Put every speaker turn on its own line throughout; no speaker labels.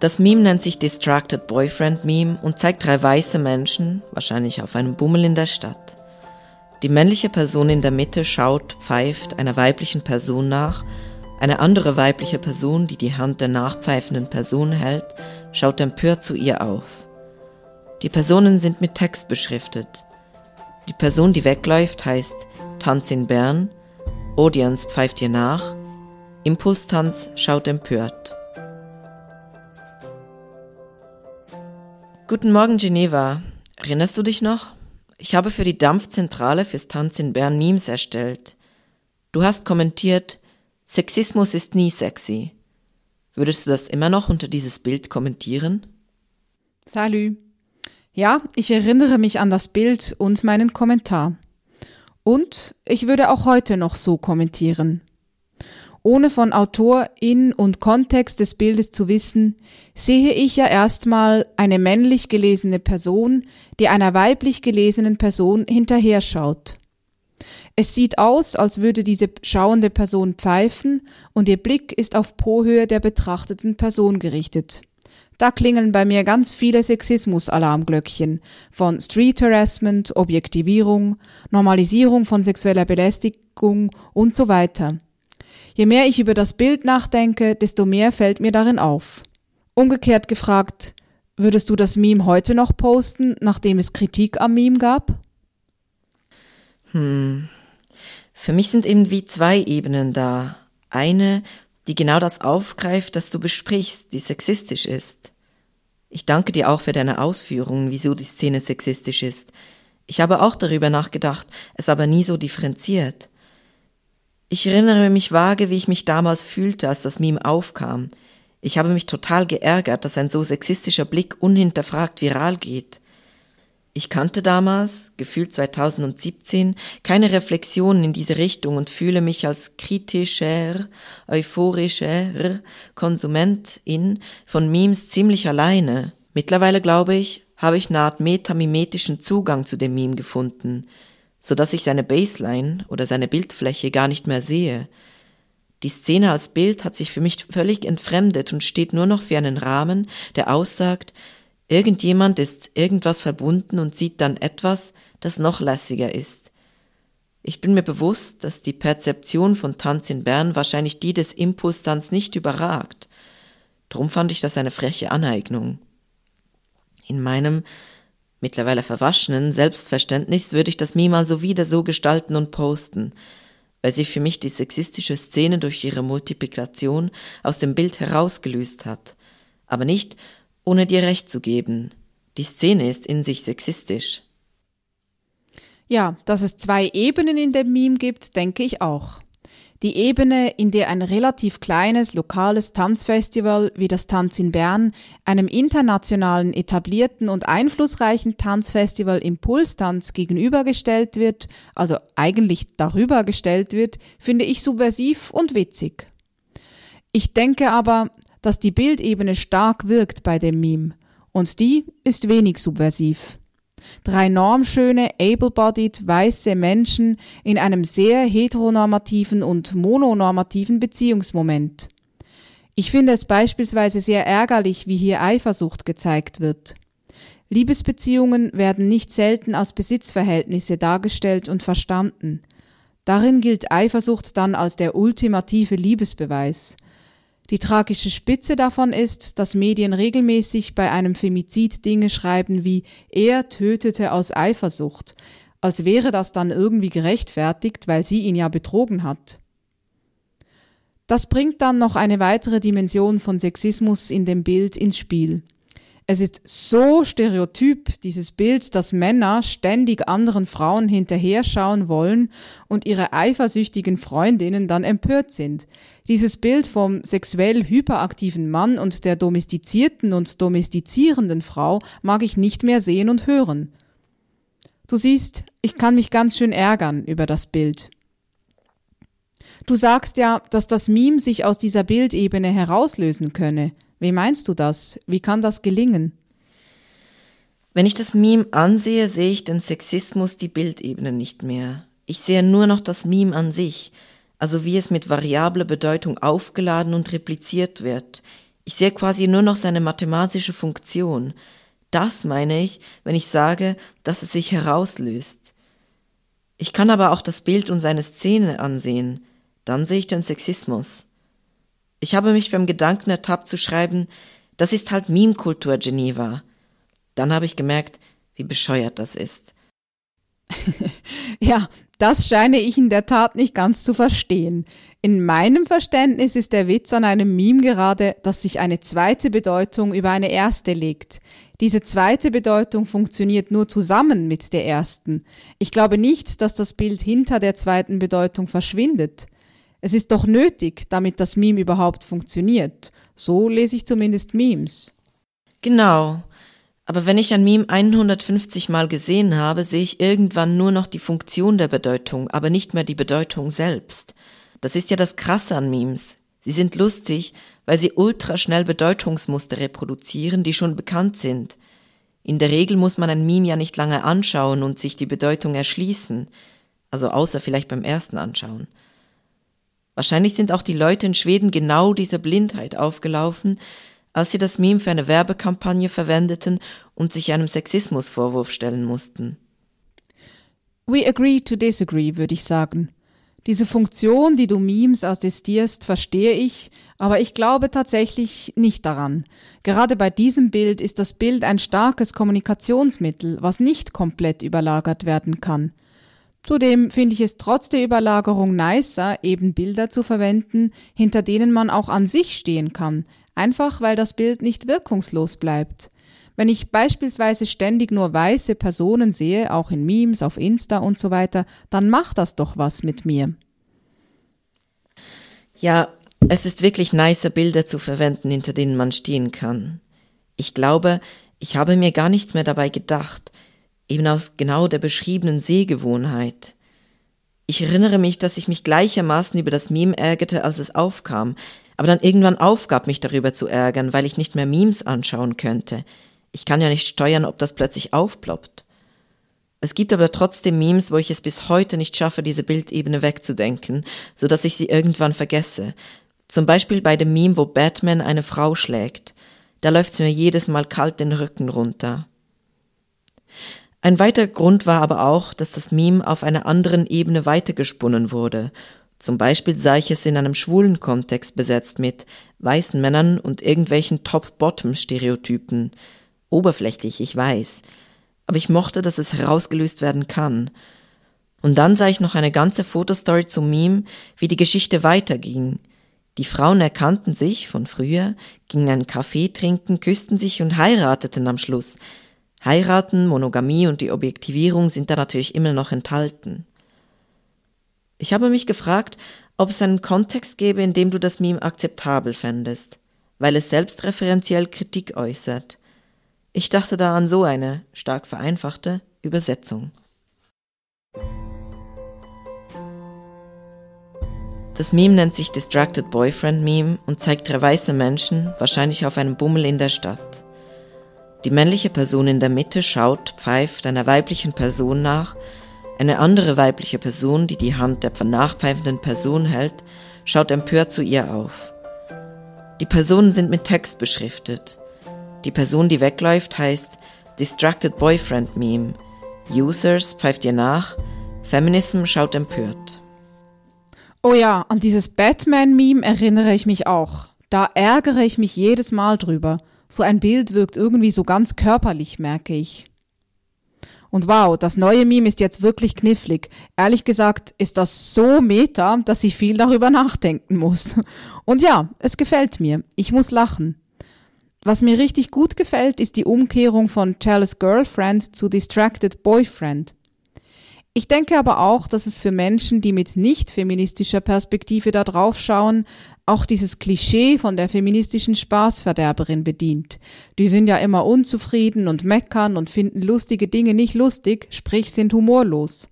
Das Meme nennt sich Distracted Boyfriend Meme und zeigt drei weiße Menschen, wahrscheinlich auf einem Bummel in der Stadt. Die männliche Person in der Mitte schaut, pfeift einer weiblichen Person nach, eine andere weibliche Person, die die Hand der nachpfeifenden Person hält, schaut empört zu ihr auf. Die Personen sind mit Text beschriftet. Die Person, die wegläuft, heißt Tanz in Bern, Audience pfeift ihr nach, Impulstanz schaut empört. Guten Morgen, Geneva. Erinnerst du dich noch? Ich habe für die Dampfzentrale fürs Tanz in Bern Memes erstellt. Du hast kommentiert, Sexismus ist nie sexy. Würdest du das immer noch unter dieses Bild kommentieren?
Salü. Ja, ich erinnere mich an das Bild und meinen Kommentar. Und ich würde auch heute noch so kommentieren. Ohne von Autor in und Kontext des Bildes zu wissen, sehe ich ja erstmal eine männlich gelesene Person, die einer weiblich gelesenen Person hinterher schaut. Es sieht aus, als würde diese schauende Person pfeifen und ihr Blick ist auf Po-Höhe der betrachteten Person gerichtet. Da klingeln bei mir ganz viele Sexismus-Alarmglöckchen von Street Harassment, Objektivierung, Normalisierung von sexueller Belästigung und so weiter. Je mehr ich über das Bild nachdenke, desto mehr fällt mir darin auf. Umgekehrt gefragt, würdest du das Meme heute noch posten, nachdem es Kritik am Meme gab?
Hm. Für mich sind eben wie zwei Ebenen da. Eine, die genau das aufgreift, das du besprichst, die sexistisch ist. Ich danke dir auch für deine Ausführungen, wieso die Szene sexistisch ist. Ich habe auch darüber nachgedacht, es aber nie so differenziert. Ich erinnere mich vage, wie ich mich damals fühlte, als das Meme aufkam. Ich habe mich total geärgert, dass ein so sexistischer Blick unhinterfragt viral geht. Ich kannte damals, gefühlt 2017, keine Reflexionen in diese Richtung und fühle mich als kritischer, euphorischer Konsumentin von Memes ziemlich alleine. Mittlerweile glaube ich, habe ich eine Art metamimetischen Zugang zu dem Meme gefunden so dass ich seine Baseline oder seine Bildfläche gar nicht mehr sehe. Die Szene als Bild hat sich für mich völlig entfremdet und steht nur noch für einen Rahmen, der aussagt, irgendjemand ist irgendwas verbunden und sieht dann etwas, das noch lässiger ist. Ich bin mir bewusst, dass die Perzeption von Tanz in Bern wahrscheinlich die des Impulstanz nicht überragt. Drum fand ich das eine freche Aneignung. In meinem mittlerweile verwaschenen Selbstverständnis würde ich das Meme also wieder so gestalten und posten, weil sich für mich die sexistische Szene durch ihre Multiplikation aus dem Bild herausgelöst hat, aber nicht, ohne dir recht zu geben. Die Szene ist in sich sexistisch.
Ja, dass es zwei Ebenen in dem Meme gibt, denke ich auch. Die Ebene, in der ein relativ kleines lokales Tanzfestival wie das Tanz in Bern einem internationalen etablierten und einflussreichen Tanzfestival Impulstanz gegenübergestellt wird, also eigentlich darüber gestellt wird, finde ich subversiv und witzig. Ich denke aber, dass die Bildebene stark wirkt bei dem Meme, und die ist wenig subversiv. Drei normschöne, able-bodied, weiße Menschen in einem sehr heteronormativen und mononormativen Beziehungsmoment. Ich finde es beispielsweise sehr ärgerlich, wie hier Eifersucht gezeigt wird. Liebesbeziehungen werden nicht selten als Besitzverhältnisse dargestellt und verstanden. Darin gilt Eifersucht dann als der ultimative Liebesbeweis. Die tragische Spitze davon ist, dass Medien regelmäßig bei einem Femizid Dinge schreiben wie er tötete aus Eifersucht, als wäre das dann irgendwie gerechtfertigt, weil sie ihn ja betrogen hat. Das bringt dann noch eine weitere Dimension von Sexismus in dem Bild ins Spiel. Es ist so stereotyp, dieses Bild, dass Männer ständig anderen Frauen hinterher schauen wollen und ihre eifersüchtigen Freundinnen dann empört sind. Dieses Bild vom sexuell hyperaktiven Mann und der domestizierten und domestizierenden Frau mag ich nicht mehr sehen und hören. Du siehst, ich kann mich ganz schön ärgern über das Bild. Du sagst ja, dass das Meme sich aus dieser Bildebene herauslösen könne. Wie meinst du das? Wie kann das gelingen?
Wenn ich das Meme ansehe, sehe ich den Sexismus die Bildebene nicht mehr. Ich sehe nur noch das Meme an sich, also wie es mit variabler Bedeutung aufgeladen und repliziert wird. Ich sehe quasi nur noch seine mathematische Funktion. Das meine ich, wenn ich sage, dass es sich herauslöst. Ich kann aber auch das Bild und seine Szene ansehen. Dann sehe ich den Sexismus. Ich habe mich beim Gedanken ertappt zu schreiben, das ist halt Meme-Kultur Geneva. Dann habe ich gemerkt, wie bescheuert das ist.
ja, das scheine ich in der Tat nicht ganz zu verstehen. In meinem Verständnis ist der Witz an einem Meme gerade, dass sich eine zweite Bedeutung über eine erste legt. Diese zweite Bedeutung funktioniert nur zusammen mit der ersten. Ich glaube nicht, dass das Bild hinter der zweiten Bedeutung verschwindet. Es ist doch nötig, damit das Meme überhaupt funktioniert. So lese ich zumindest Memes.
Genau. Aber wenn ich ein Meme 150 Mal gesehen habe, sehe ich irgendwann nur noch die Funktion der Bedeutung, aber nicht mehr die Bedeutung selbst. Das ist ja das Krasse an Memes. Sie sind lustig, weil sie ultraschnell Bedeutungsmuster reproduzieren, die schon bekannt sind. In der Regel muss man ein Meme ja nicht lange anschauen und sich die Bedeutung erschließen, also außer vielleicht beim ersten Anschauen. Wahrscheinlich sind auch die Leute in Schweden genau dieser Blindheit aufgelaufen, als sie das Meme für eine Werbekampagne verwendeten und sich einem Sexismusvorwurf stellen mussten.
We agree to disagree, würde ich sagen. Diese Funktion, die du Memes assistierst, verstehe ich, aber ich glaube tatsächlich nicht daran. Gerade bei diesem Bild ist das Bild ein starkes Kommunikationsmittel, was nicht komplett überlagert werden kann. Zudem finde ich es trotz der Überlagerung nicer, eben Bilder zu verwenden, hinter denen man auch an sich stehen kann, einfach weil das Bild nicht wirkungslos bleibt. Wenn ich beispielsweise ständig nur weiße Personen sehe, auch in Memes, auf Insta und so weiter, dann macht das doch was mit mir.
Ja, es ist wirklich nicer, Bilder zu verwenden, hinter denen man stehen kann. Ich glaube, ich habe mir gar nichts mehr dabei gedacht, eben aus genau der beschriebenen Sehgewohnheit. Ich erinnere mich, dass ich mich gleichermaßen über das Meme ärgerte, als es aufkam, aber dann irgendwann aufgab, mich darüber zu ärgern, weil ich nicht mehr Memes anschauen könnte. Ich kann ja nicht steuern, ob das plötzlich aufploppt. Es gibt aber trotzdem Memes, wo ich es bis heute nicht schaffe, diese Bildebene wegzudenken, so dass ich sie irgendwann vergesse. Zum Beispiel bei dem Meme, wo Batman eine Frau schlägt. Da läuft's mir jedes Mal kalt den Rücken runter. Ein weiterer Grund war aber auch, dass das Meme auf einer anderen Ebene weitergesponnen wurde. Zum Beispiel sah ich es in einem schwulen Kontext besetzt mit weißen Männern und irgendwelchen Top-Bottom-Stereotypen. Oberflächlich, ich weiß. Aber ich mochte, dass es herausgelöst werden kann. Und dann sah ich noch eine ganze Fotostory zum Meme, wie die Geschichte weiterging. Die Frauen erkannten sich von früher, gingen einen Kaffee trinken, küssten sich und heirateten am Schluss – Heiraten, Monogamie und die Objektivierung sind da natürlich immer noch enthalten. Ich habe mich gefragt, ob es einen Kontext gäbe, in dem du das Meme akzeptabel fändest, weil es selbstreferenziell Kritik äußert. Ich dachte da an so eine, stark vereinfachte, Übersetzung. Das Meme nennt sich Distracted Boyfriend Meme und zeigt drei weiße Menschen, wahrscheinlich auf einem Bummel in der Stadt. Die männliche Person in der Mitte schaut, pfeift einer weiblichen Person nach, eine andere weibliche Person, die die Hand der nachpfeifenden Person hält, schaut empört zu ihr auf. Die Personen sind mit Text beschriftet. Die Person, die wegläuft, heißt Distracted Boyfriend Meme. Users pfeift ihr nach, Feminism schaut empört.
Oh ja, an dieses Batman-Meme erinnere ich mich auch. Da ärgere ich mich jedes Mal drüber. So ein Bild wirkt irgendwie so ganz körperlich, merke ich. Und wow, das neue Meme ist jetzt wirklich knifflig. Ehrlich gesagt ist das so meta, dass ich viel darüber nachdenken muss. Und ja, es gefällt mir. Ich muss lachen. Was mir richtig gut gefällt, ist die Umkehrung von Jealous Girlfriend zu Distracted Boyfriend. Ich denke aber auch, dass es für Menschen, die mit nicht feministischer Perspektive da drauf schauen, auch dieses Klischee von der feministischen Spaßverderberin bedient. Die sind ja immer unzufrieden und meckern und finden lustige Dinge nicht lustig, sprich sind humorlos.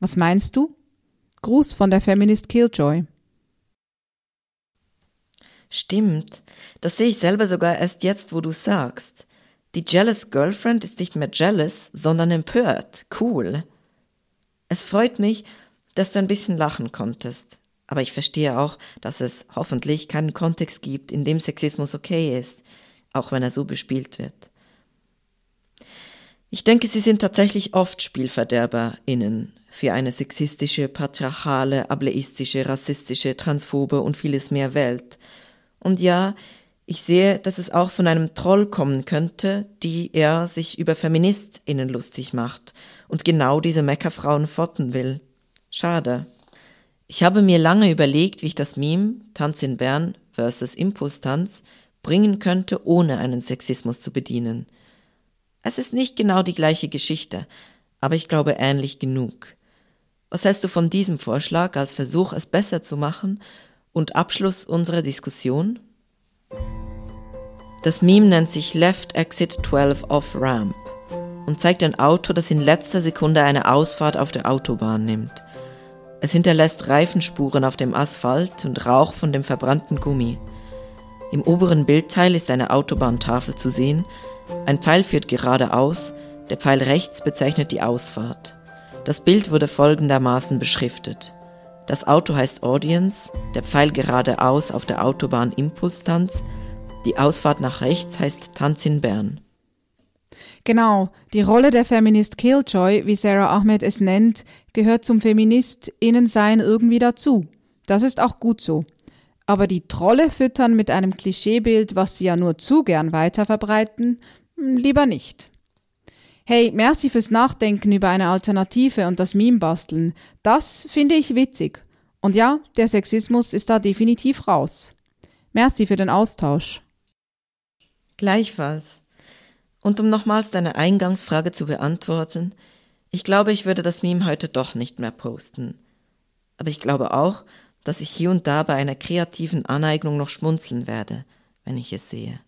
Was meinst du? Gruß von der Feminist Killjoy.
Stimmt. Das sehe ich selber sogar erst jetzt, wo du sagst. Die Jealous Girlfriend ist nicht mehr jealous, sondern empört. Cool. Es freut mich, dass du ein bisschen lachen konntest. Aber ich verstehe auch, dass es hoffentlich keinen Kontext gibt, in dem Sexismus okay ist, auch wenn er so bespielt wird. Ich denke, sie sind tatsächlich oft SpielverderberInnen für eine sexistische, patriarchale, ableistische, rassistische, transphobe und vieles mehr Welt. Und ja, ich sehe, dass es auch von einem Troll kommen könnte, die er sich über FeministInnen lustig macht und genau diese Meckerfrauen fotten will. Schade. Ich habe mir lange überlegt, wie ich das Meme Tanz in Bern versus Impulstanz bringen könnte, ohne einen Sexismus zu bedienen. Es ist nicht genau die gleiche Geschichte, aber ich glaube ähnlich genug. Was hältst du von diesem Vorschlag als Versuch, es besser zu machen und Abschluss unserer Diskussion? Das Meme nennt sich Left Exit 12 Off Ramp und zeigt ein Auto, das in letzter Sekunde eine Ausfahrt auf der Autobahn nimmt. Es hinterlässt Reifenspuren auf dem Asphalt und Rauch von dem verbrannten Gummi. Im oberen Bildteil ist eine Autobahntafel zu sehen. Ein Pfeil führt geradeaus, der Pfeil rechts bezeichnet die Ausfahrt. Das Bild wurde folgendermaßen beschriftet. Das Auto heißt Audience, der Pfeil geradeaus auf der Autobahn Impulstanz, die Ausfahrt nach rechts heißt Tanz in Bern.
Genau, die Rolle der Feminist Killjoy, wie Sarah Ahmed es nennt, gehört zum Feministinnensein irgendwie dazu. Das ist auch gut so. Aber die Trolle füttern mit einem Klischeebild, was sie ja nur zu gern weiterverbreiten, hm, lieber nicht. Hey, merci fürs Nachdenken über eine Alternative und das Meme basteln. Das finde ich witzig. Und ja, der Sexismus ist da definitiv raus. Merci für den Austausch.
Gleichfalls. Und um nochmals deine Eingangsfrage zu beantworten, ich glaube, ich würde das Meme heute doch nicht mehr posten. Aber ich glaube auch, dass ich hier und da bei einer kreativen Aneignung noch schmunzeln werde, wenn ich es sehe.